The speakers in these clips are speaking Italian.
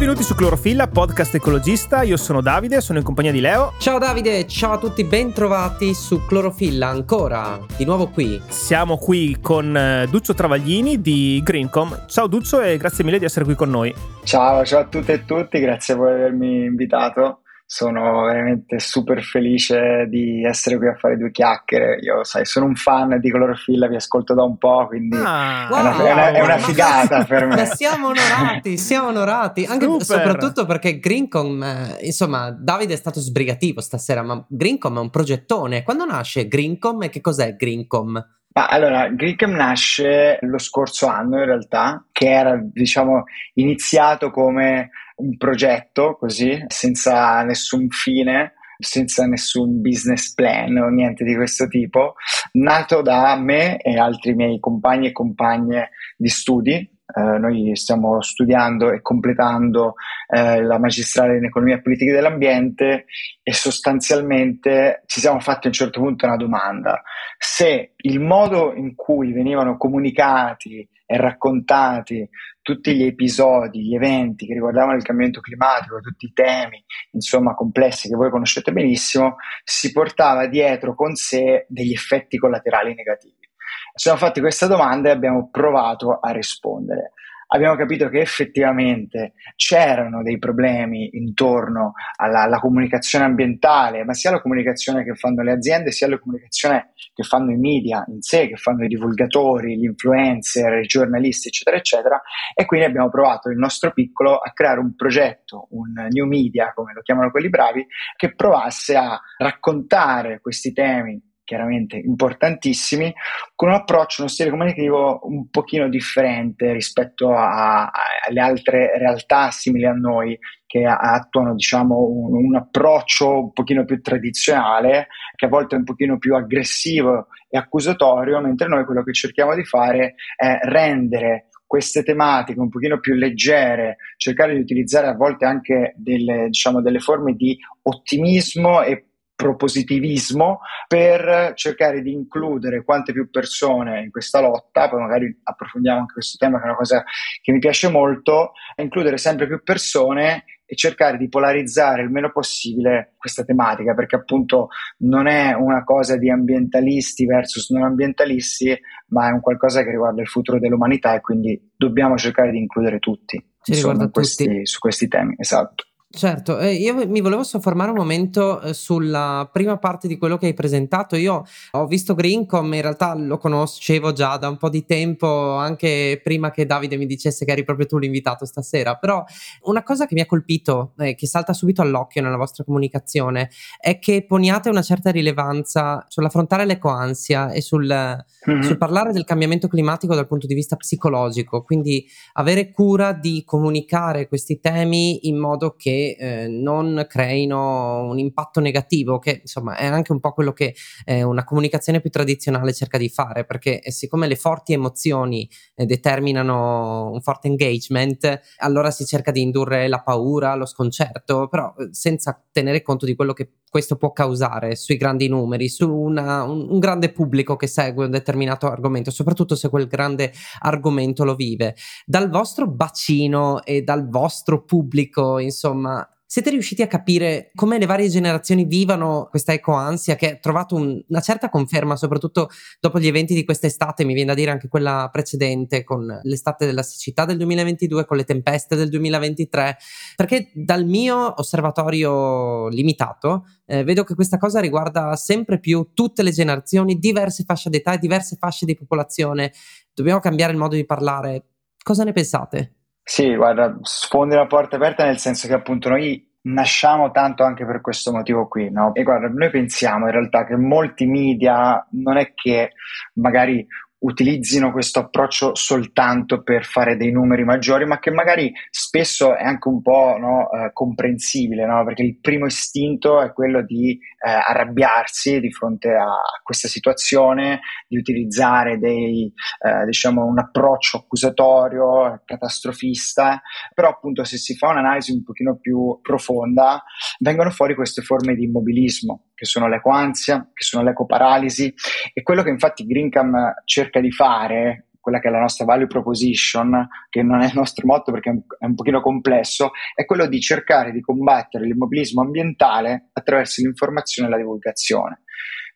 Benvenuti su Clorofilla, podcast ecologista. Io sono Davide, sono in compagnia di Leo. Ciao Davide, ciao a tutti, bentrovati su Clorofilla ancora, di nuovo qui. Siamo qui con eh, Duccio Travaglini di Greencom. Ciao Duccio e grazie mille di essere qui con noi. Ciao, ciao a tutte e tutti, grazie per avermi invitato sono veramente super felice di essere qui a fare due chiacchiere. Io, sai, sono un fan di Clorofilla, vi ascolto da un po', quindi ah, è, una, wow, è, una, è, una, figata per me. siamo onorati, siamo onorati, anche super. soprattutto perché Greencom, eh, insomma, Davide è stato sbrigativo stasera, ma Greencom è un progettone. Quando nasce Greencom e che cos'è Greencom? Ma allora, Greencam nasce lo scorso anno in realtà, che era diciamo iniziato come un progetto così, senza nessun fine, senza nessun business plan o niente di questo tipo, nato da me e altri miei compagni e compagne di studi. Eh, noi stiamo studiando e completando eh, la magistrale in economia e politica dell'ambiente e sostanzialmente ci siamo fatti a un certo punto una domanda. Se il modo in cui venivano comunicati e raccontati tutti gli episodi, gli eventi che riguardavano il cambiamento climatico, tutti i temi, insomma, complessi che voi conoscete benissimo, si portava dietro con sé degli effetti collaterali negativi. Ci siamo fatti questa domanda e abbiamo provato a rispondere abbiamo capito che effettivamente c'erano dei problemi intorno alla, alla, comunicazione ambientale, ma sia la comunicazione che fanno le aziende, sia la comunicazione che fanno i media in sé, che fanno i divulgatori, gli influencer, i giornalisti, eccetera, eccetera. E quindi abbiamo provato il nostro piccolo a creare un progetto, un new media, come lo chiamano quelli bravi, che provasse a raccontare questi temi chiaramente importantissimi, con un approccio, uno stile comunicativo un pochino differente rispetto a, a, alle altre realtà simili a noi che attuano diciamo, un, un, approccio un pochino più tradizionale, che a volte è un pochino più aggressivo e accusatorio, mentre noi quello che cerchiamo di fare è rendere queste tematiche un pochino più leggere, cercare di utilizzare a volte anche delle, diciamo, delle forme di ottimismo e propositivismo per cercare di includere quante più persone in questa lotta, poi magari approfondiamo anche questo tema che è una cosa che mi piace molto, includere sempre più persone e cercare di polarizzare il meno possibile questa tematica, perché appunto non è una cosa di ambientalisti versus non ambientalisti, ma è un qualcosa che riguarda il futuro dell'umanità e quindi dobbiamo cercare di includere tutti, insomma, questi, su questi temi. Esatto. Certo, eh, io mi volevo soffermare un momento eh, sulla prima parte di quello che hai presentato. Io ho visto Greencom, in realtà lo conoscevo già da un po' di tempo, anche prima che Davide mi dicesse che eri proprio tu l'invitato stasera. Però una cosa che mi ha colpito, eh, che salta subito all'occhio nella vostra comunicazione, è che poniate una certa rilevanza sull'affrontare l'ecoansia e sul, mm-hmm. sul parlare del cambiamento climatico dal punto di vista psicologico. Quindi avere cura di comunicare questi temi in modo che eh, non creino un impatto negativo, che insomma è anche un po' quello che eh, una comunicazione più tradizionale cerca di fare, perché eh, siccome le forti emozioni eh, determinano un forte engagement, allora si cerca di indurre la paura, lo sconcerto, però eh, senza tenere conto di quello che questo può causare sui grandi numeri, su una, un, un, grande pubblico che segue un determinato argomento, soprattutto se quel grande argomento lo vive. Dal vostro bacino e dal vostro pubblico, insomma, siete riusciti a capire come le varie generazioni vivano questa ecoansia che ha trovato un, una certa conferma, soprattutto dopo gli eventi di quest'estate, mi viene da dire anche quella precedente, con l'estate della siccità del 2022, con le tempeste del 2023, perché dal mio osservatorio limitato eh, vedo che questa cosa riguarda sempre più tutte le generazioni, diverse fasce d'età e diverse fasce di popolazione. Dobbiamo cambiare il modo di parlare. Cosa ne pensate? Sì, guarda, sfondi una porta aperta nel senso che appunto noi nasciamo tanto anche per questo motivo qui, no? E guarda, noi pensiamo in realtà che molti media non è che magari utilizzino questo approccio soltanto per fare dei numeri maggiori, ma che magari spesso è anche un po' no, eh, comprensibile, no? perché il primo istinto è quello di eh, arrabbiarsi di fronte a questa situazione, di utilizzare dei, eh, diciamo un approccio accusatorio, catastrofista, però appunto se si fa un'analisi un pochino più profonda vengono fuori queste forme di immobilismo che sono l'ecoansia, che sono l'ecoparalisi e quello che infatti Greencam cerca di fare quella che è la nostra value proposition, che non è il nostro motto perché è un, pochino complesso, è quello di cercare di combattere l'immobilismo ambientale attraverso l'informazione e la divulgazione.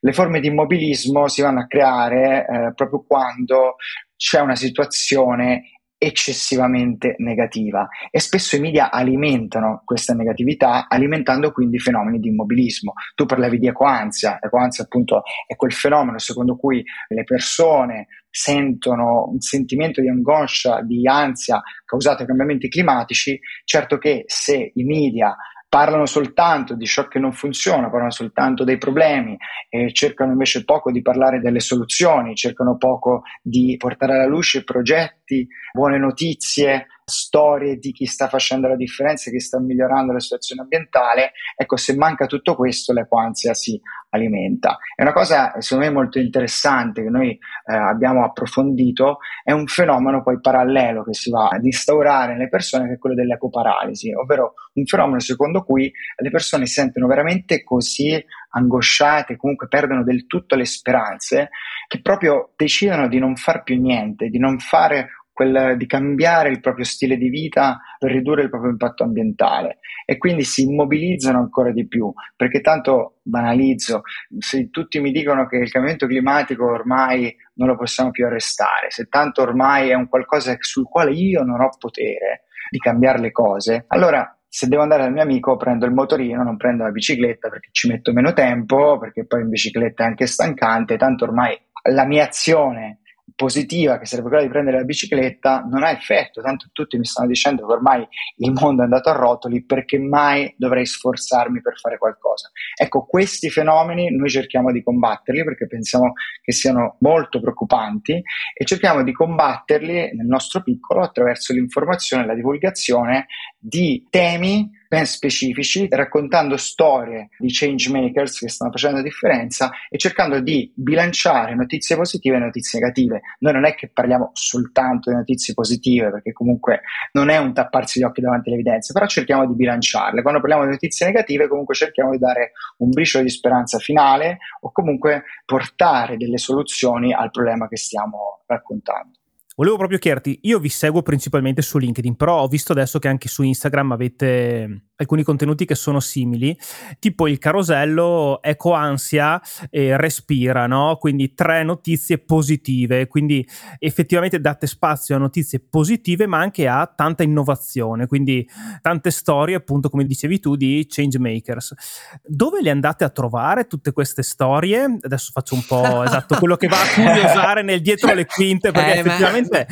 Le forme di immobilismo si vanno a creare eh, proprio quando c'è una situazione eccessivamente negativa e spesso i media alimentano questa negatività alimentando quindi fenomeni di immobilismo. Tu parlavi di ecoansia, ecoansia appunto è quel fenomeno secondo cui le persone sentono un sentimento di angoscia, di ansia causato dai cambiamenti climatici, certo che se i media parlano soltanto di ciò che non funziona, parlano soltanto dei problemi e cercano invece poco di parlare delle soluzioni, cercano poco di portare alla luce progetti, buone notizie, storie di chi sta facendo la differenza, chi sta migliorando la situazione ambientale. Ecco, se manca tutto questo, l'equansia si alimenta. È una cosa, secondo me, molto interessante che noi eh, abbiamo approfondito, è un fenomeno poi parallelo che si va ad instaurare nelle persone, che è quello dell'ecoparalisi, ovvero un fenomeno secondo cui le persone si sentono veramente così angosciate, comunque perdono del tutto le speranze, che proprio decidono di non far più niente, di non fare quel di cambiare il proprio stile di vita per ridurre il proprio impatto ambientale. E quindi si immobilizzano ancora di più perché tanto banalizzo se tutti mi dicono che il cambiamento climatico ormai non lo possiamo più arrestare se tanto ormai è un qualcosa sul quale io non ho potere di cambiare le cose allora se devo andare dal mio amico prendo il motorino, non prendo la bicicletta perché ci metto meno tempo, perché poi in bicicletta è anche stancante, tanto ormai la mia azione positiva che sarebbe quella di prendere la bicicletta non ha effetto, tanto tutti mi stanno dicendo che ormai il mondo è andato a rotoli perché mai dovrei sforzarmi per fare qualcosa. Ecco, questi fenomeni noi cerchiamo di combatterli perché pensiamo che siano molto preoccupanti e cerchiamo di combatterli nel nostro piccolo attraverso l'informazione e la divulgazione di temi ben specifici, raccontando storie di change makers che stanno facendo la differenza e cercando di bilanciare notizie positive e notizie negative. Noi non è che parliamo soltanto di notizie positive, perché comunque non è un tapparsi gli occhi davanti alle evidenze, però cerchiamo di bilanciarle. Quando parliamo di notizie negative, comunque cerchiamo di dare un briciolo di speranza finale o comunque portare delle soluzioni al problema che stiamo raccontando. Volevo proprio chiederti, io vi seguo principalmente su LinkedIn, però ho visto adesso che anche su Instagram avete alcuni contenuti che sono simili, tipo il carosello ecoansia e respira, no? Quindi tre notizie positive, quindi effettivamente date spazio a notizie positive, ma anche a tanta innovazione, quindi tante storie, appunto, come dicevi tu, di change makers. Dove le andate a trovare tutte queste storie? Adesso faccio un po' esatto quello che va a curiosare nel dietro le quinte, perché eh, effettivamente...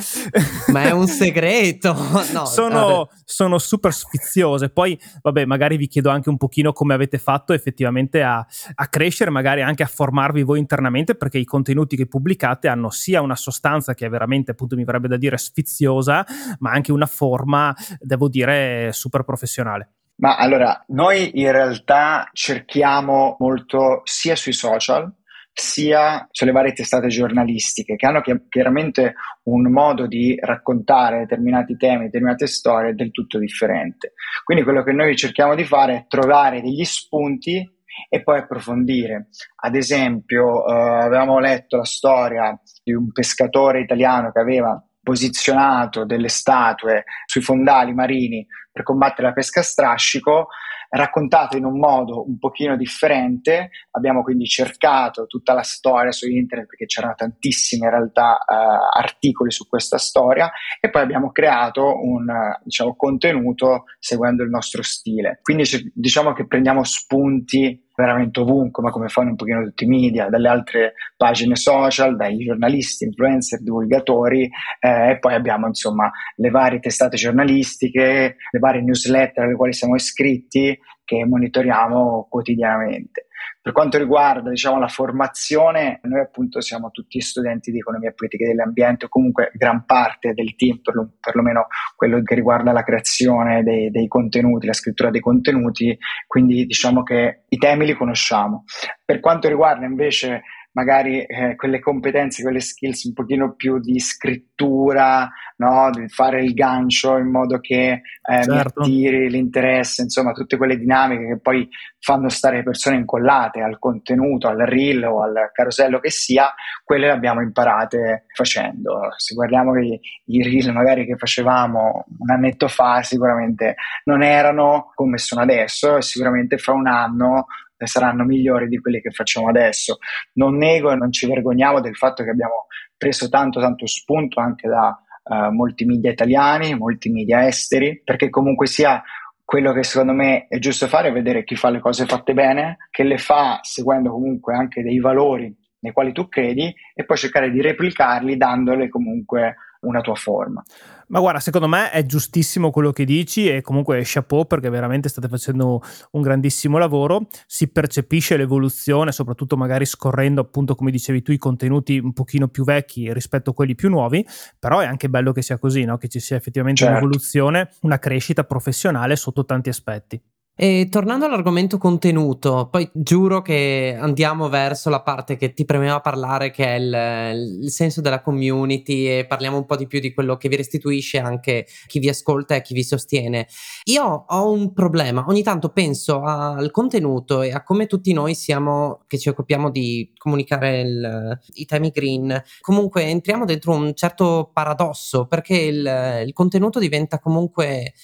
Ma, ma, è un segreto! No, sono, sono super sfiziose. Poi vabbè, magari vi chiedo anche un pochino come avete fatto effettivamente a, a crescere, magari anche a formarvi voi internamente, perché i contenuti che pubblicate hanno sia una sostanza che è veramente, appunto, mi verrebbe da dire sfiziosa, ma anche una forma, devo dire, super professionale. Ma allora, noi in realtà cerchiamo molto sia sui social, sia sulle varie testate giornalistiche che hanno chiaramente un modo di raccontare determinati temi, determinate storie del tutto differente. Quindi quello che noi cerchiamo di fare è trovare degli spunti e poi approfondire. Ad esempio, eh, avevamo letto la storia di un pescatore italiano che aveva posizionato delle statue sui fondali marini per combattere la pesca a strascico raccontato in un modo un pochino differente. Abbiamo quindi cercato tutta la storia su internet perché c'erano tantissimi in realtà eh, articoli su questa storia e poi abbiamo creato un diciamo, contenuto seguendo il nostro stile. Quindi diciamo che prendiamo spunti veramente ovunque, ma come fanno un pochino tutti i media, dalle altre pagine social, dai giornalisti, influencer, divulgatori eh, e poi abbiamo insomma le varie testate giornalistiche, le varie newsletter alle quali siamo iscritti che monitoriamo quotidianamente. Per quanto riguarda diciamo, la formazione, noi appunto siamo tutti studenti di economia politica dell'ambiente o comunque gran parte del team, per lo, perlomeno quello che riguarda la creazione dei, dei contenuti, la scrittura dei contenuti, quindi diciamo che i temi li conosciamo. Per quanto riguarda invece magari eh, quelle competenze, quelle skills un pochino più di scrittura, no? di fare il gancio in modo che eh, certo. attiri l'interesse, insomma tutte quelle dinamiche che poi fanno stare le persone incollate al contenuto, al reel o al carosello che sia, quelle le abbiamo imparate facendo. Se guardiamo i, i reel magari che facevamo un annetto fa, sicuramente non erano come sono adesso e sicuramente fra un anno saranno migliori di quelli che facciamo adesso. Non nego e non ci vergogniamo del fatto che abbiamo preso tanto tanto spunto anche da uh, molti media italiani, molti media esteri, perché comunque sia quello che secondo me è giusto fare è vedere chi fa le cose fatte bene, che le fa seguendo comunque anche dei valori nei quali tu credi e poi cercare di replicarli dandole comunque una tua forma. Ma guarda, secondo me è giustissimo quello che dici e comunque chapeau perché veramente state facendo un grandissimo lavoro, si percepisce l'evoluzione, soprattutto magari scorrendo appunto come dicevi tu i contenuti un pochino più vecchi rispetto a quelli più nuovi, però è anche bello che sia così, no? che ci sia effettivamente certo. un'evoluzione, una crescita professionale sotto tanti aspetti. E tornando all'argomento contenuto, poi giuro che andiamo verso la parte che ti premeva parlare, che è il, il, senso della community, e parliamo un po' di più di quello che vi restituisce anche chi vi ascolta e chi vi sostiene. Io ho un problema, ogni tanto penso al contenuto e a come tutti noi siamo, che ci occupiamo di comunicare il, i temi green, comunque entriamo dentro un certo paradosso, perché il, il contenuto diventa comunque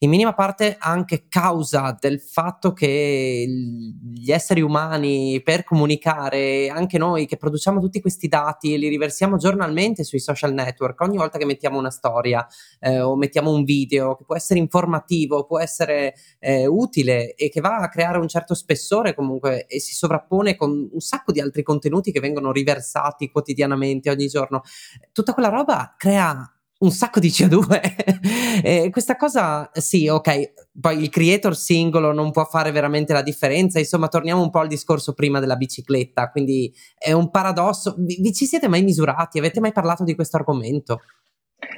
in minima parte anche causa del fatto che gli esseri umani per comunicare, anche noi che produciamo tutti questi dati e li riversiamo giornalmente sui social network, ogni volta che mettiamo una storia eh, o mettiamo un video che può essere informativo, può essere eh, utile e che va a creare un certo spessore comunque e si sovrappone con un sacco di altri contenuti che vengono riversati quotidianamente ogni giorno, tutta quella roba crea un sacco di CO2. e questa cosa, sì, ok, poi il creator singolo non può fare veramente la differenza. Insomma, torniamo un po' al discorso prima della bicicletta. Quindi è un paradosso. Vi, vi ci siete mai misurati? Avete mai parlato di questo argomento?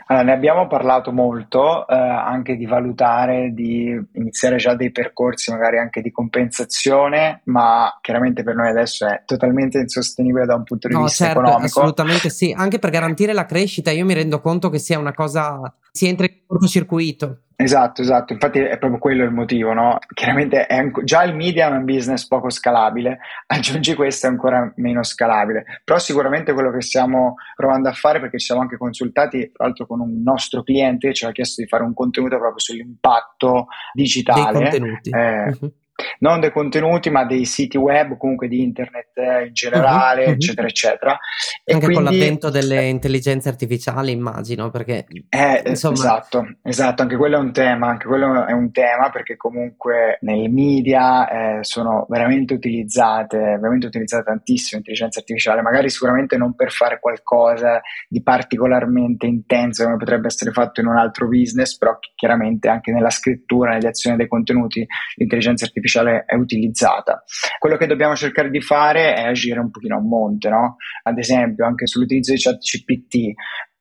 Allora, ne abbiamo parlato molto, eh, anche di valutare, di iniziare già dei percorsi magari anche di compensazione, ma chiaramente per noi adesso è totalmente insostenibile da un punto di no, vista certo, economico. Assolutamente sì, anche per garantire la crescita io mi rendo conto che sia una cosa, si entra in cortocircuito. Esatto, esatto, infatti è proprio quello il motivo, no? Chiaramente è, già il media è un business poco scalabile, aggiungi questo è ancora meno scalabile, però sicuramente quello che stiamo provando a fare, perché ci siamo anche consultati, tra l'altro con un nostro cliente che ci ha chiesto di fare un contenuto proprio sull'impatto digitale. Dei contenuti. Eh, uh-huh non dei contenuti, ma dei siti web, comunque di internet eh, in generale, uh-huh, eccetera, eccetera. E Anche quindi, con l'avvento delle intelligenze artificiali, immagino, perché eh, insomma... esatto, esatto, anche quello è un tema, anche quello è un tema perché comunque nel media eh, sono veramente utilizzate, veramente utilizzate tantissimo l'intelligenza artificiale, magari sicuramente non per fare qualcosa di particolarmente intenso come potrebbe essere fatto in un altro business, però chiaramente anche nella scrittura, nelle azioni dei contenuti, l'intelligenza artificiale artificiale è utilizzata. Quello che dobbiamo cercare di fare è agire un pochino a monte, no? Ad esempio, anche sull'utilizzo di chat CPT,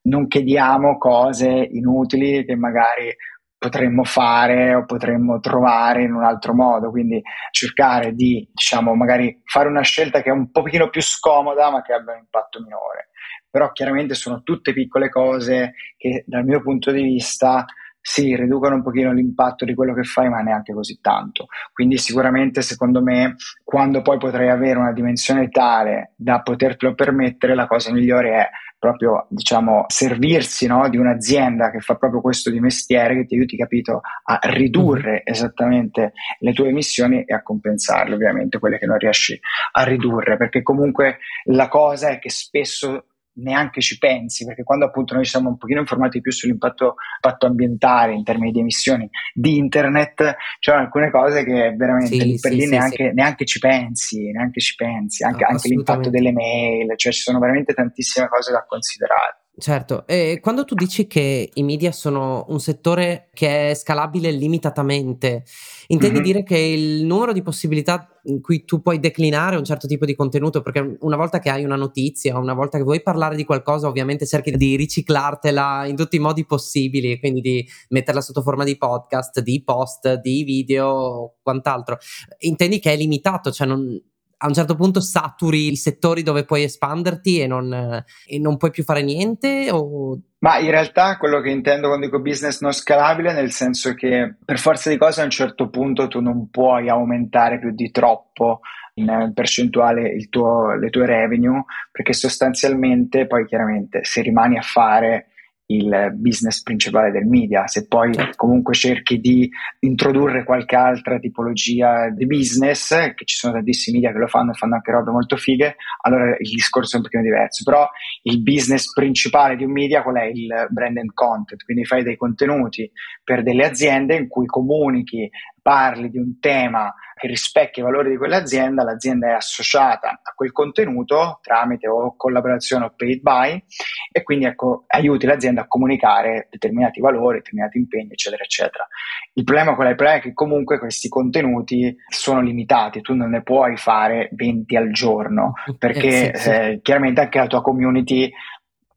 non chiediamo cose inutili che magari potremmo fare o potremmo trovare in un altro modo, quindi cercare di, diciamo, magari fare una scelta che è un pochino più scomoda ma che abbia un impatto minore. Però chiaramente sono tutte piccole cose che dal mio punto di vista sì, riducono un pochino l'impatto di quello che fai, ma neanche così tanto. Quindi sicuramente, secondo me, quando poi potrai avere una dimensione tale da potertelo permettere, la cosa migliore è proprio, diciamo, servirsi no, di un'azienda che fa proprio questo di mestiere, che ti aiuti, capito, a ridurre mm-hmm. esattamente le tue emissioni e a compensarle, ovviamente, quelle che non riesci a ridurre, perché comunque la cosa è che spesso neanche ci pensi, perché quando appunto noi siamo un pochino informati più sull'impatto ambientale in termini di emissioni di internet, c'è alcune cose che veramente sì, per sì, lì sì, neanche, neanche, ci pensi, neanche ci pensi, anche, no, anche l'impatto delle mail, cioè ci sono veramente tantissime cose da considerare. Certo, e quando tu dici che i media sono un settore che è scalabile limitatamente, intendi mm-hmm. dire che il numero di possibilità in cui tu puoi declinare un certo tipo di contenuto, perché una volta che hai una notizia, una volta che vuoi parlare di qualcosa, ovviamente cerchi di riciclartela in tutti i modi possibili, quindi di metterla sotto forma di podcast, di post, di video, quant'altro. Intendi che è limitato, cioè non, a un certo punto saturi i settori dove puoi espanderti e non, e non puoi più fare niente? O... Ma in realtà quello che intendo quando dico business non scalabile, nel senso che per forza di cose a un certo punto tu non puoi aumentare più di troppo in percentuale tuo, le tue revenue, perché sostanzialmente poi chiaramente se rimani a fare il business principale del media. Se poi certo. comunque cerchi di introdurre qualche altra tipologia di business, che ci sono tantissimi media che lo fanno e fanno anche robe molto fighe, allora il discorso è un pochino diverso. Però il business principale di un media qual è il brand and content? Quindi fai dei contenuti per delle aziende in cui comunichi parli di un tema che rispecchia i valori di quell'azienda, l'azienda è associata a quel contenuto tramite o collaborazione o paid by e quindi ecco, aiuti l'azienda a comunicare determinati valori, determinati impegni, eccetera, eccetera. Il problema? Il problema è che comunque questi contenuti sono limitati, tu non ne puoi fare 20 al giorno perché eh, sì, sì. Eh, chiaramente anche la tua community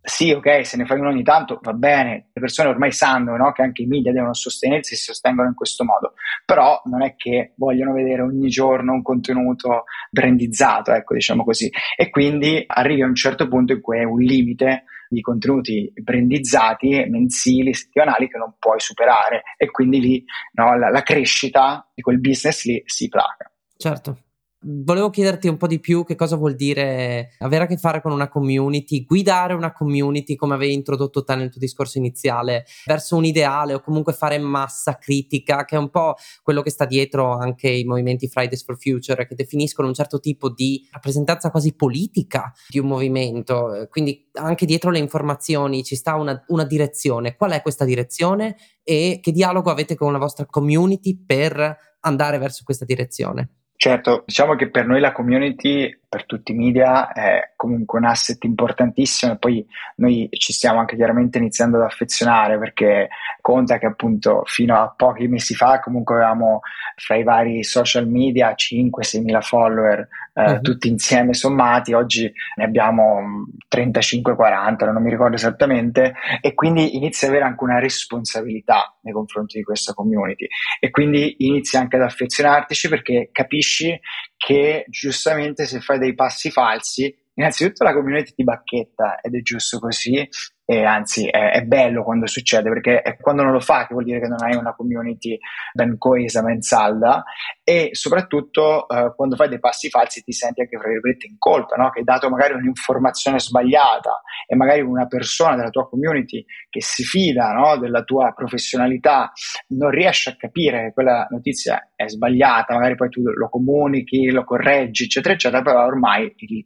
sì, ok, se ne fai uno ogni tanto va bene, le persone ormai sanno no, che anche i media devono sostenersi e si sostengono in questo modo, però non è che vogliono vedere ogni giorno un contenuto brandizzato, ecco, diciamo così, e quindi arrivi a un certo punto in cui è un limite di contenuti brandizzati mensili, settimanali che non puoi superare e quindi lì no, la, la crescita di quel business lì si placa. Certo. Volevo chiederti un po' di più che cosa vuol dire avere a che fare con una community, guidare una community come avevi introdotto te nel tuo discorso iniziale, verso un ideale o comunque fare massa critica, che è un po' quello che sta dietro anche i movimenti Fridays for Future, che definiscono un certo tipo di rappresentanza quasi politica di un movimento. Quindi anche dietro le informazioni ci sta una, una direzione. Qual è questa direzione e che dialogo avete con la vostra community per andare verso questa direzione? Certo, diciamo che per noi la community, per tutti i media, è comunque un asset importantissimo. E poi noi ci stiamo anche chiaramente iniziando ad affezionare perché conta che appunto fino a pochi mesi fa comunque avevamo fra i vari social media 5-6 mila follower eh, uh-huh. tutti insieme sommati, oggi ne abbiamo 35-40, non mi ricordo esattamente, e quindi inizia ad avere anche una responsabilità nei confronti di questa community. E quindi inizi anche ad affezionartici perché capisci che giustamente se fai dei passi falsi innanzitutto la community ti bacchetta ed è giusto così e anzi è, è, bello quando succede perché è quando non lo fa che vuol dire che non hai una community ben coesa, ben salda e soprattutto eh, quando fai dei passi falsi ti senti anche fra virgolette in colpa, no? che hai dato magari un'informazione sbagliata e magari una persona della tua community che si fida no? della tua professionalità non riesce a capire che quella notizia è sbagliata, magari poi tu lo comunichi, lo correggi, eccetera, eccetera, però ormai il,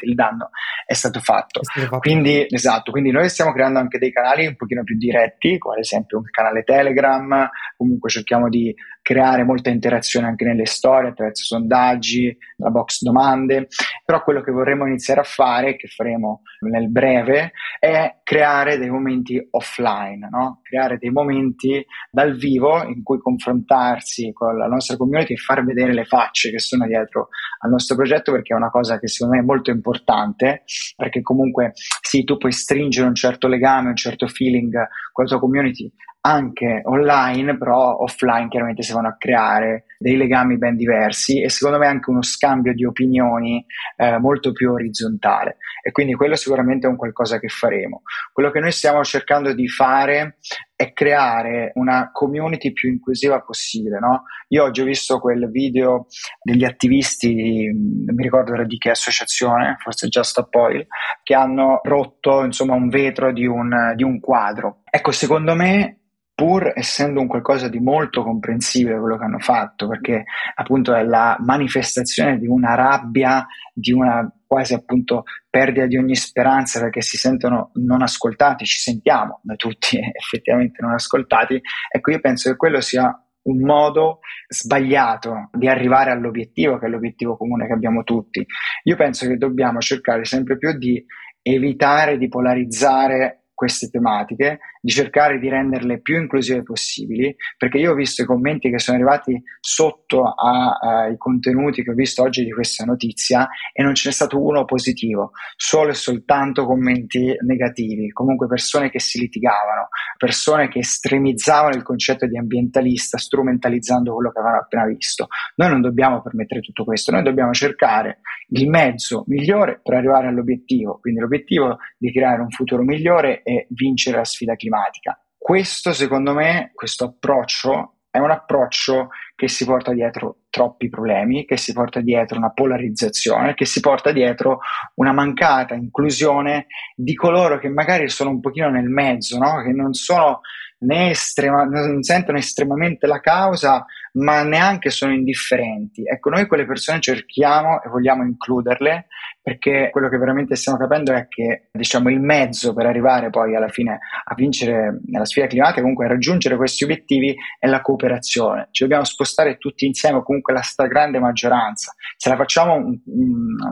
il danno è stato fatto. È stato fatto. Quindi, esatto, quindi noi stiamo creando anche dei canali un pochino più diretti, come ad esempio un canale Telegram, comunque cerchiamo di creare molta interazione anche nelle storie attraverso sondaggi, la box domande, però quello che vorremmo iniziare a fare, che faremo nel breve, è creare dei momenti offline, no? creare dei momenti dal vivo in cui confrontarsi con la nostra community e far vedere le facce che sono dietro al nostro progetto perché è una cosa che secondo me è molto importante perché comunque sì, tu puoi stringere un certo legame, un certo feeling con la tua community anche online, però offline chiaramente si vanno a creare dei legami ben diversi e secondo me anche uno scambio di opinioni eh, molto più orizzontale e quindi quello sicuramente è un qualcosa che faremo. Quello che noi stiamo cercando di fare è creare una community più inclusiva possibile. No? Io oggi ho visto quel video degli attivisti, non mi ricordo di che associazione, forse Just Up Oil, che hanno rotto insomma, un vetro di un, di un quadro. Ecco, secondo me pur essendo un qualcosa di molto comprensibile quello che hanno fatto, perché appunto è la manifestazione di una rabbia, di una quasi appunto perdita di ogni speranza perché si sentono non ascoltati, ci sentiamo noi tutti effettivamente non ascoltati, ecco io penso che quello sia un modo sbagliato di arrivare all'obiettivo, che è l'obiettivo comune che abbiamo tutti. Io penso che dobbiamo cercare sempre più di evitare di polarizzare queste tematiche, di cercare di renderle più inclusive possibili, perché io ho visto i commenti che sono arrivati sotto ai contenuti che ho visto oggi di questa notizia e non ce n'è stato uno positivo, solo e soltanto commenti negativi, comunque persone che si litigavano, persone che estremizzavano il concetto di ambientalista strumentalizzando quello che avevano appena visto. Noi non dobbiamo permettere tutto questo, noi dobbiamo cercare il mezzo migliore per arrivare all'obiettivo, quindi l'obiettivo di creare un futuro migliore e vincere la sfida climatica. Questo, secondo me, questo approccio è un approccio che si porta dietro troppi problemi, che si porta dietro una polarizzazione, che si porta dietro una mancata inclusione di coloro che magari sono un pochino nel mezzo, no? che non sono né estrema, non sentono estremamente la causa, ma neanche sono indifferenti. Ecco, noi quelle persone cerchiamo e vogliamo includerle perché quello che veramente stiamo capendo è che diciamo, il mezzo per arrivare poi alla fine a vincere la sfida climatica, comunque a raggiungere questi obiettivi, è la cooperazione. Ci dobbiamo spostare tutti insieme, comunque la stragrande maggioranza. Se la facciamo un,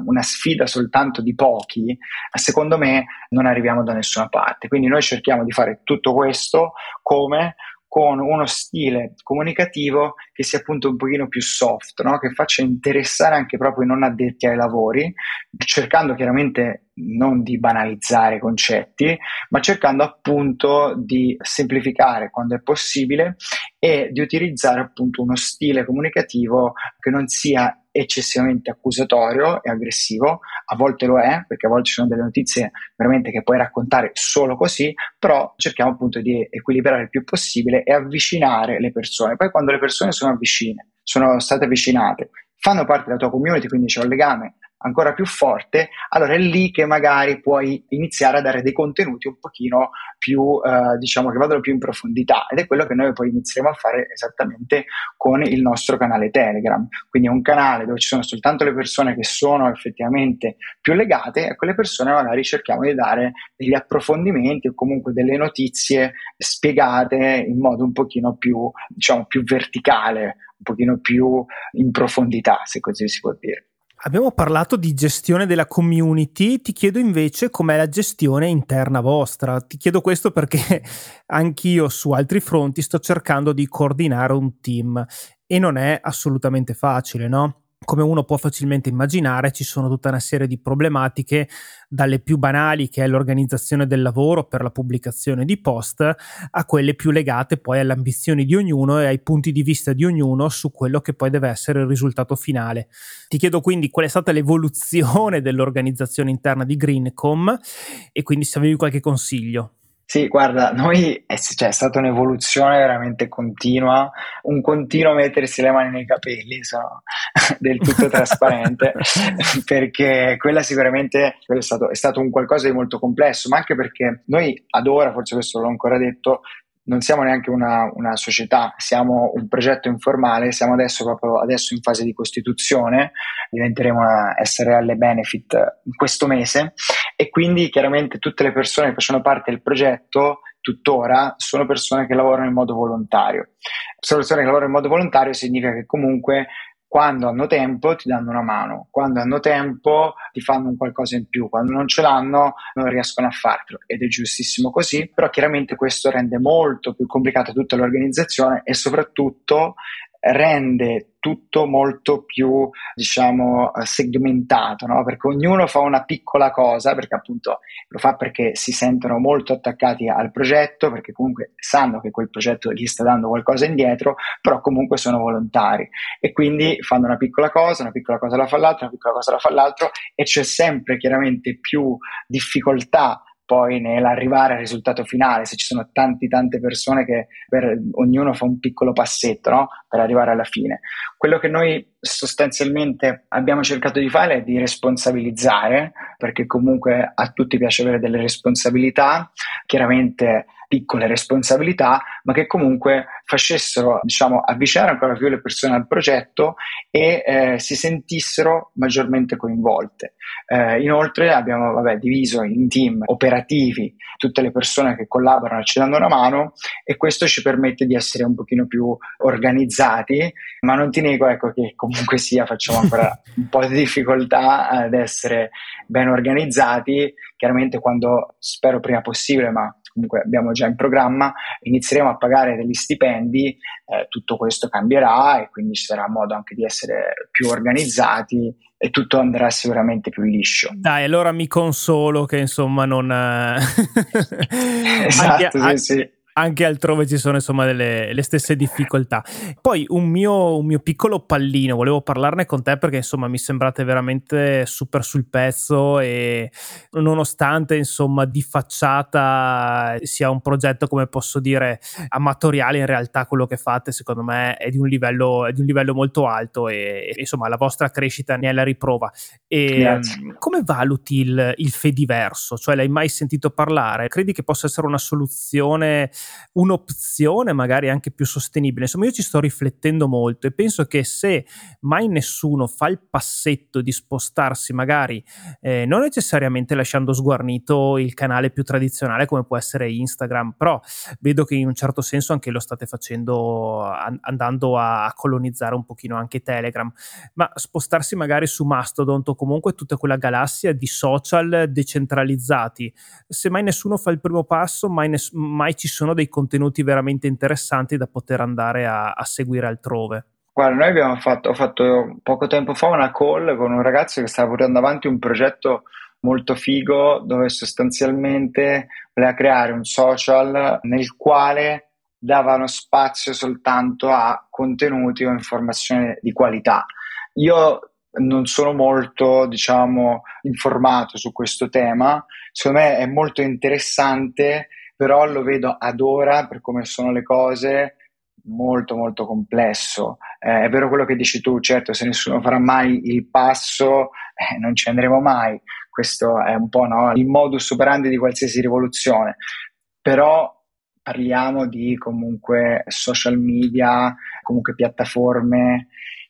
una sfida soltanto di pochi, secondo me non arriviamo da nessuna parte. Quindi noi cerchiamo di fare tutto questo come con uno stile comunicativo che sia appunto un pochino più soft, no? che faccia interessare anche proprio i non addetti ai lavori, cercando chiaramente non di banalizzare i concetti, ma cercando appunto di semplificare quando è possibile e di utilizzare appunto uno stile comunicativo che non sia eccessivamente accusatorio e aggressivo, a volte lo è, perché a volte ci sono delle notizie veramente che puoi raccontare solo così, però cerchiamo appunto di equilibrare il più possibile e avvicinare le persone. Poi quando le persone sono vicine, sono state avvicinate, fanno parte della tua community, quindi c'è un legame ancora più forte, allora è lì che magari puoi iniziare a dare dei contenuti un pochino più, eh, diciamo, che vadano più in profondità ed è quello che noi poi inizieremo a fare esattamente con il nostro canale Telegram. Quindi è un canale dove ci sono soltanto le persone che sono effettivamente più legate e a quelle persone magari cerchiamo di dare degli approfondimenti o comunque delle notizie spiegate in modo un pochino più, diciamo, più verticale, un pochino più in profondità, se così si può dire. Abbiamo parlato di gestione della community, ti chiedo invece com'è la gestione interna vostra. Ti chiedo questo perché anch'io su altri fronti sto cercando di coordinare un team e non è assolutamente facile, no? Come uno può facilmente immaginare, ci sono tutta una serie di problematiche, dalle più banali, che è l'organizzazione del lavoro per la pubblicazione di post, a quelle più legate poi alle ambizioni di ognuno e ai punti di vista di ognuno su quello che poi deve essere il risultato finale. Ti chiedo quindi qual è stata l'evoluzione dell'organizzazione interna di Greencom e quindi se avevi qualche consiglio. Sì, guarda, noi è, cioè, è, stata un'evoluzione veramente continua, un continuo mettersi le mani nei capelli, sono del tutto trasparente, perché quella sicuramente quello è, stato, è stato un qualcosa di molto complesso, ma anche perché noi ad ora, forse questo l'ho ancora detto, non siamo neanche una, una, società, siamo un progetto informale, siamo adesso proprio adesso in fase di costituzione, diventeremo una SRL Benefit in questo mese e quindi chiaramente tutte le persone che facciano parte del progetto tuttora sono persone che lavorano in modo volontario. Sono persone che lavorano in modo volontario significa che comunque quando hanno tempo ti danno una mano, quando hanno tempo ti fanno un qualcosa in più, quando non ce l'hanno non riescono a farlo ed è giustissimo così, però chiaramente questo rende molto più complicata tutta l'organizzazione e soprattutto rende tutto molto più, diciamo, segmentato, no? perché ognuno fa una piccola cosa, perché appunto lo fa perché si sentono molto attaccati al progetto, perché comunque sanno che quel progetto gli sta dando qualcosa indietro, però comunque sono volontari e quindi fanno una piccola cosa, una piccola cosa la fa l'altro, una piccola cosa la fa l'altro e c'è sempre chiaramente più difficoltà poi nell'arrivare al risultato finale, se ci sono tanti, tante persone che per, ognuno fa un piccolo passetto no? per arrivare alla fine. Quello che noi sostanzialmente abbiamo cercato di fare è di responsabilizzare, perché comunque a tutti piace avere delle responsabilità, chiaramente piccole responsabilità, ma che comunque facessero, diciamo, avvicinare ancora più le persone al progetto e eh, si sentissero maggiormente coinvolte. Eh, inoltre abbiamo vabbè, diviso in team operativi tutte le persone che collaborano e ci danno una mano e questo ci permette di essere un pochino più organizzati, ma non ti nego ecco, che comunque sia facciamo ancora un po' di difficoltà ad essere ben organizzati, chiaramente quando spero prima possibile, ma comunque abbiamo già in programma, inizieremo a pagare degli stipendi, eh, tutto questo cambierà e quindi ci sarà modo anche di essere più organizzati e tutto andrà sicuramente più liscio. Dai, allora mi consolo che insomma non... esatto, anche, sì, sì anche altrove ci sono insomma delle, le stesse difficoltà. Poi un mio, un mio, piccolo pallino, volevo parlarne con te perché insomma mi sembrate veramente super sul pezzo e nonostante insomma di facciata sia un progetto come posso dire amatoriale, in realtà quello che fate secondo me è di un livello, di un livello molto alto e, e, insomma la vostra crescita ne è la riprova. E, Grazie. come valuti il, il Fediverso? Cioè l'hai mai sentito parlare? Credi che possa essere una soluzione un'opzione magari anche più sostenibile. Insomma, io ci sto riflettendo molto e penso che se mai nessuno fa il passetto di spostarsi, magari eh, non necessariamente lasciando sguarnito il canale più tradizionale come può essere Instagram, però vedo che in un certo senso anche lo state facendo an- andando a, colonizzare un pochino anche Telegram, ma spostarsi magari su Mastodon o comunque tutta quella galassia di social decentralizzati. Se mai nessuno fa il primo passo, mai, ness- mai ci sono dei contenuti veramente interessanti da poter andare a, a seguire altrove. Guarda, noi abbiamo fatto, ho fatto poco tempo fa una call con un ragazzo che stava portando avanti un progetto molto figo dove sostanzialmente voleva creare un social nel quale davano spazio soltanto a contenuti o informazioni di qualità. Io non sono molto, diciamo, informato su questo tema, secondo me è molto interessante però lo vedo ad ora, per come sono le cose, molto molto complesso. Eh, è vero quello che dici tu, certo, se nessuno farà mai il passo, eh, non ci andremo mai. Questo è un po' no, il modus operandi di qualsiasi rivoluzione. Però parliamo di comunque social media, comunque piattaforme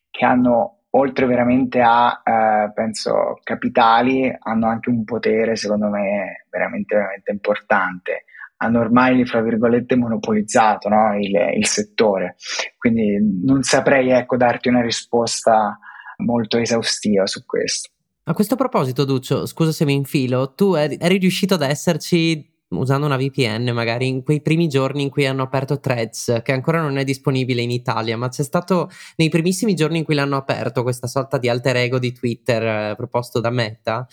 che hanno oltre veramente a, eh, penso, capitali, hanno anche un potere, secondo me, veramente, veramente importante hanno ormai, fra virgolette, monopolizzato no? il, il, settore. Quindi non saprei ecco, darti una risposta molto esaustiva su questo. A questo proposito, Duccio, scusa se mi infilo, tu eri, eri riuscito ad esserci usando una VPN magari in quei primi giorni in cui hanno aperto Threads, che ancora non è disponibile in Italia, ma c'è stato nei primissimi giorni in cui l'hanno aperto questa sorta di alter ego di Twitter eh, proposto da Meta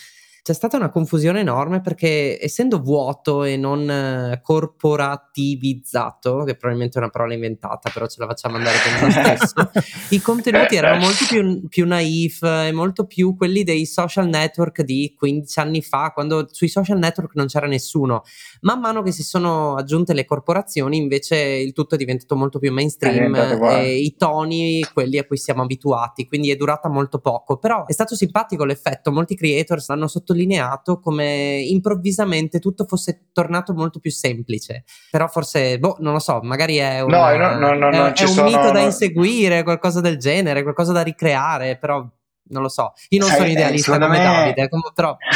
c'è stata una confusione enorme perché essendo vuoto e non eh, corporativizzato, che probabilmente è una parola inventata, però ce la facciamo andare con lo stesso, i contenuti erano molto più, più naif e molto più quelli dei social network di 15 anni fa, quando sui social network non c'era nessuno. Man mano che si sono aggiunte le corporazioni, invece il tutto è diventato molto più mainstream e i toni, quelli a cui siamo abituati, quindi è durata molto poco. Però è stato simpatico l'effetto, molti creators hanno sottolineato sottolineato come improvvisamente tutto fosse tornato molto più semplice. Però forse, boh, non lo so, magari è, una, no, no, no, è, è un sono, mito da inseguire, qualcosa del genere, qualcosa da ricreare, però non lo so. Io non sono idealista come me... Davide, come, però...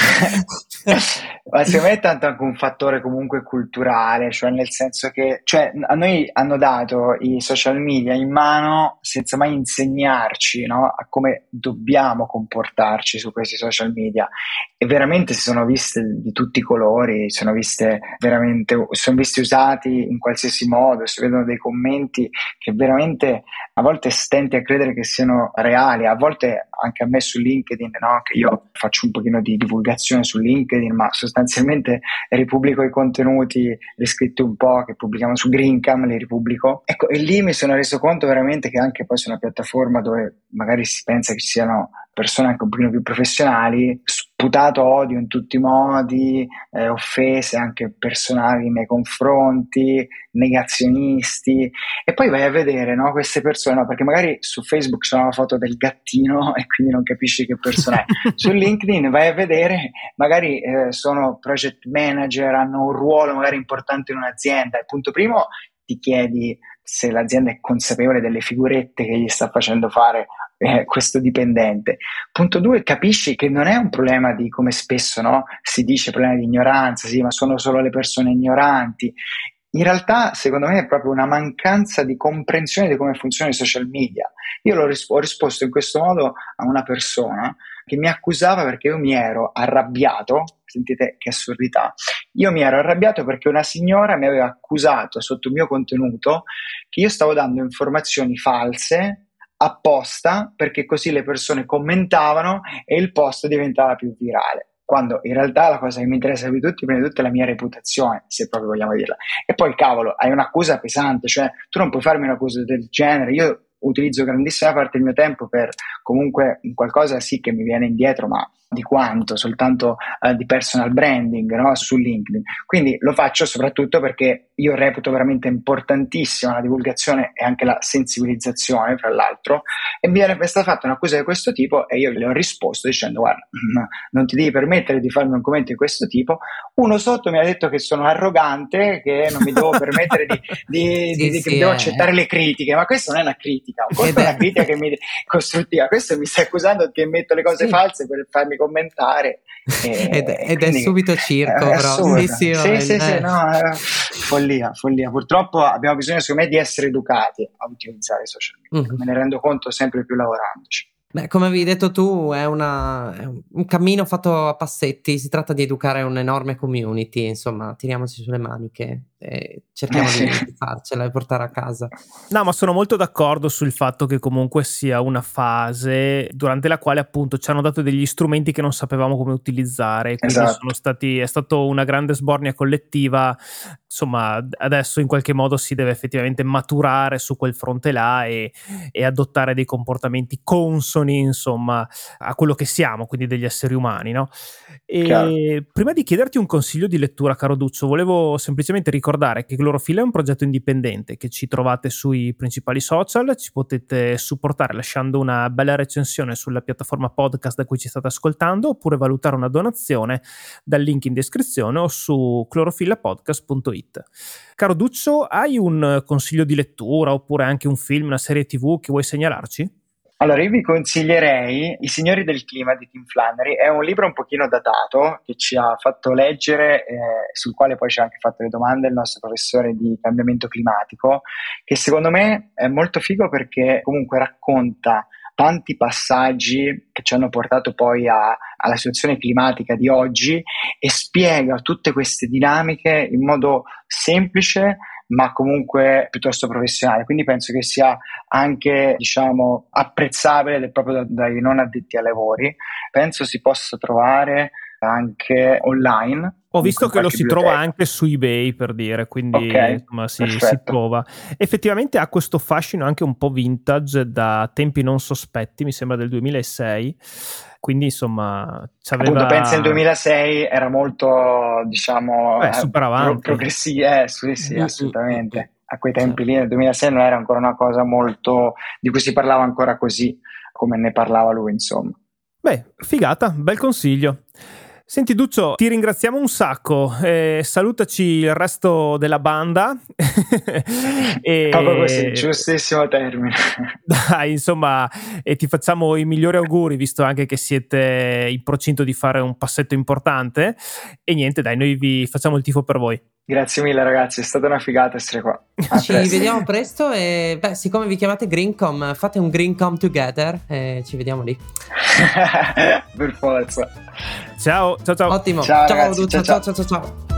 Ma secondo me è tanto anche un fattore comunque culturale, cioè nel senso che cioè, a noi hanno dato i social media in mano senza mai insegnarci no, a come dobbiamo comportarci su questi social media e veramente si sono viste di tutti i colori, sono viste veramente, sono visti usati in qualsiasi modo, si vedono dei commenti che veramente a volte stenti a credere che siano reali, a volte anche a me su LinkedIn, no? che io faccio un pochino di divulgazione su LinkedIn, ma sostanzialmente ripubblico i contenuti, li scritti un po' che pubblichiamo su Greencam, li ripubblico. Ecco, e lì mi sono reso conto veramente che anche poi su una piattaforma dove magari si pensa che ci siano persone anche un pochino più professionali, sputato odio in tutti i modi, eh, offese anche personali nei confronti, negazionisti e poi vai a vedere no, queste persone, no, perché magari su Facebook c'è una foto del gattino e quindi non capisci che persona è. su LinkedIn vai a vedere, magari eh, sono project manager, hanno un ruolo magari importante in un'azienda. Il punto primo ti chiedi se l'azienda è consapevole delle figurette che gli sta facendo fare eh, questo dipendente. Punto due, capisci che non è un problema di come spesso no, si dice problema di ignoranza, sì, ma sono solo le persone ignoranti. In realtà, secondo me, è proprio una mancanza di comprensione di come funzionano i social media. Io ris- ho risposto in questo modo a una persona che mi accusava perché io mi ero arrabbiato, sentite che assurdità, io mi ero arrabbiato perché una signora mi aveva accusato sotto il mio contenuto che io stavo dando informazioni false apposta perché così le persone commentavano e il post diventava più virale. quando in realtà la cosa che mi interessa più di tutti, prima di tutto, è la mia reputazione, se proprio vogliamo dirla. E poi, cavolo, hai un'accusa pesante, cioè tu non puoi farmi un'accusa del genere. Io utilizzo grandissima parte del mio tempo per comunque qualcosa sì che mi viene indietro, ma di quanto, soltanto uh, di personal branding no? su LinkedIn. Quindi lo faccio soprattutto perché io reputo veramente importantissima la divulgazione e anche la sensibilizzazione, fra l'altro, e mi viene stata fatta un'accusa di questo tipo e io le ho risposto dicendo guarda, non ti devi permettere di farmi un commento di questo tipo. Uno sotto mi ha detto che sono arrogante, che non mi devo permettere di, di, sì, di, sì, che devo accettare le critiche, ma questa non è una critica, questa è una critica che mi costruttiva, questo mi sta accusando che metto le cose sì. false per farmi commentare. E, ed, ed è subito circo, è però. Sì, sì, sì, sì, sì, no, follia, follia. Purtroppo abbiamo bisogno, secondo me, di essere educati a utilizzare i social media. Mm-hmm. Me ne rendo conto sempre più lavorandoci. Beh, come avevi detto tu, è, una, è, un cammino fatto a passetti, si tratta di educare un'enorme community, insomma, tiriamoci sulle maniche e cerchiamo eh, di farcela e portare a casa. No, ma sono molto d'accordo sul fatto che comunque sia una fase durante la quale appunto ci hanno dato degli strumenti che non sapevamo come utilizzare, quindi esatto. sono stati, è stata una grande sbornia collettiva, insomma, adesso in qualche modo si deve effettivamente maturare su quel fronte là e, e adottare dei comportamenti consoni insomma, a quello che siamo, quindi degli esseri umani, no? E prima di chiederti un consiglio di lettura, caro Duccio, volevo semplicemente ricordare che Clorofilla è un progetto indipendente che ci trovate sui principali social, ci potete supportare lasciando una bella recensione sulla piattaforma podcast da cui ci state ascoltando oppure valutare una donazione dal link in descrizione o su clorofillapodcast.it. Caro Duccio, hai un consiglio di lettura oppure anche un film, una serie tv che vuoi segnalarci? Allora, io vi consiglierei I Signori del Clima di Tim Flannery, è un libro un pochino datato che ci ha fatto leggere, eh, sul quale poi ci ha anche fatto le domande il nostro professore di cambiamento climatico, che secondo me è molto figo perché comunque racconta tanti passaggi che ci hanno portato poi a, alla situazione climatica di oggi e spiega tutte queste dinamiche in modo semplice ma comunque piuttosto professionale. Quindi penso che sia anche, diciamo, apprezzabile proprio dai non addetti ai lavori. Penso si possa trovare anche online. Ho visto che lo si biblioteca. trova anche su eBay per dire, quindi okay, insomma si, si, trova. Effettivamente ha questo fascino anche un po' vintage da tempi non sospetti, mi sembra del 2006 quindi insomma c'aveva... Appunto, pensi nel 2006 era molto, diciamo, Beh, super avanti. progressivo, eh, sì, sì, assolutamente. A quei tempi lì, nel 2006 non era ancora una cosa molto, di cui si parlava ancora così, come ne parlava lui, insomma. Beh, figata, bel consiglio. Senti Duccio, ti ringraziamo un sacco, eh, salutaci il resto della banda. e... Proprio così, giustissimo termine. Dai, insomma, e ti facciamo i migliori auguri, visto anche che siete in procinto di fare un passetto importante. E niente, dai, noi vi facciamo il tifo per voi. Grazie mille ragazzi, è stata una figata essere qua. A ci presto. vediamo presto e beh, siccome vi chiamate Greencom, fate un Greencom together e ci vediamo lì. per forza. Ciao, ciao ciao. Ottimo. Ciao, ciao, ragazzi, ciao, ciao, ciao, ciao. ciao.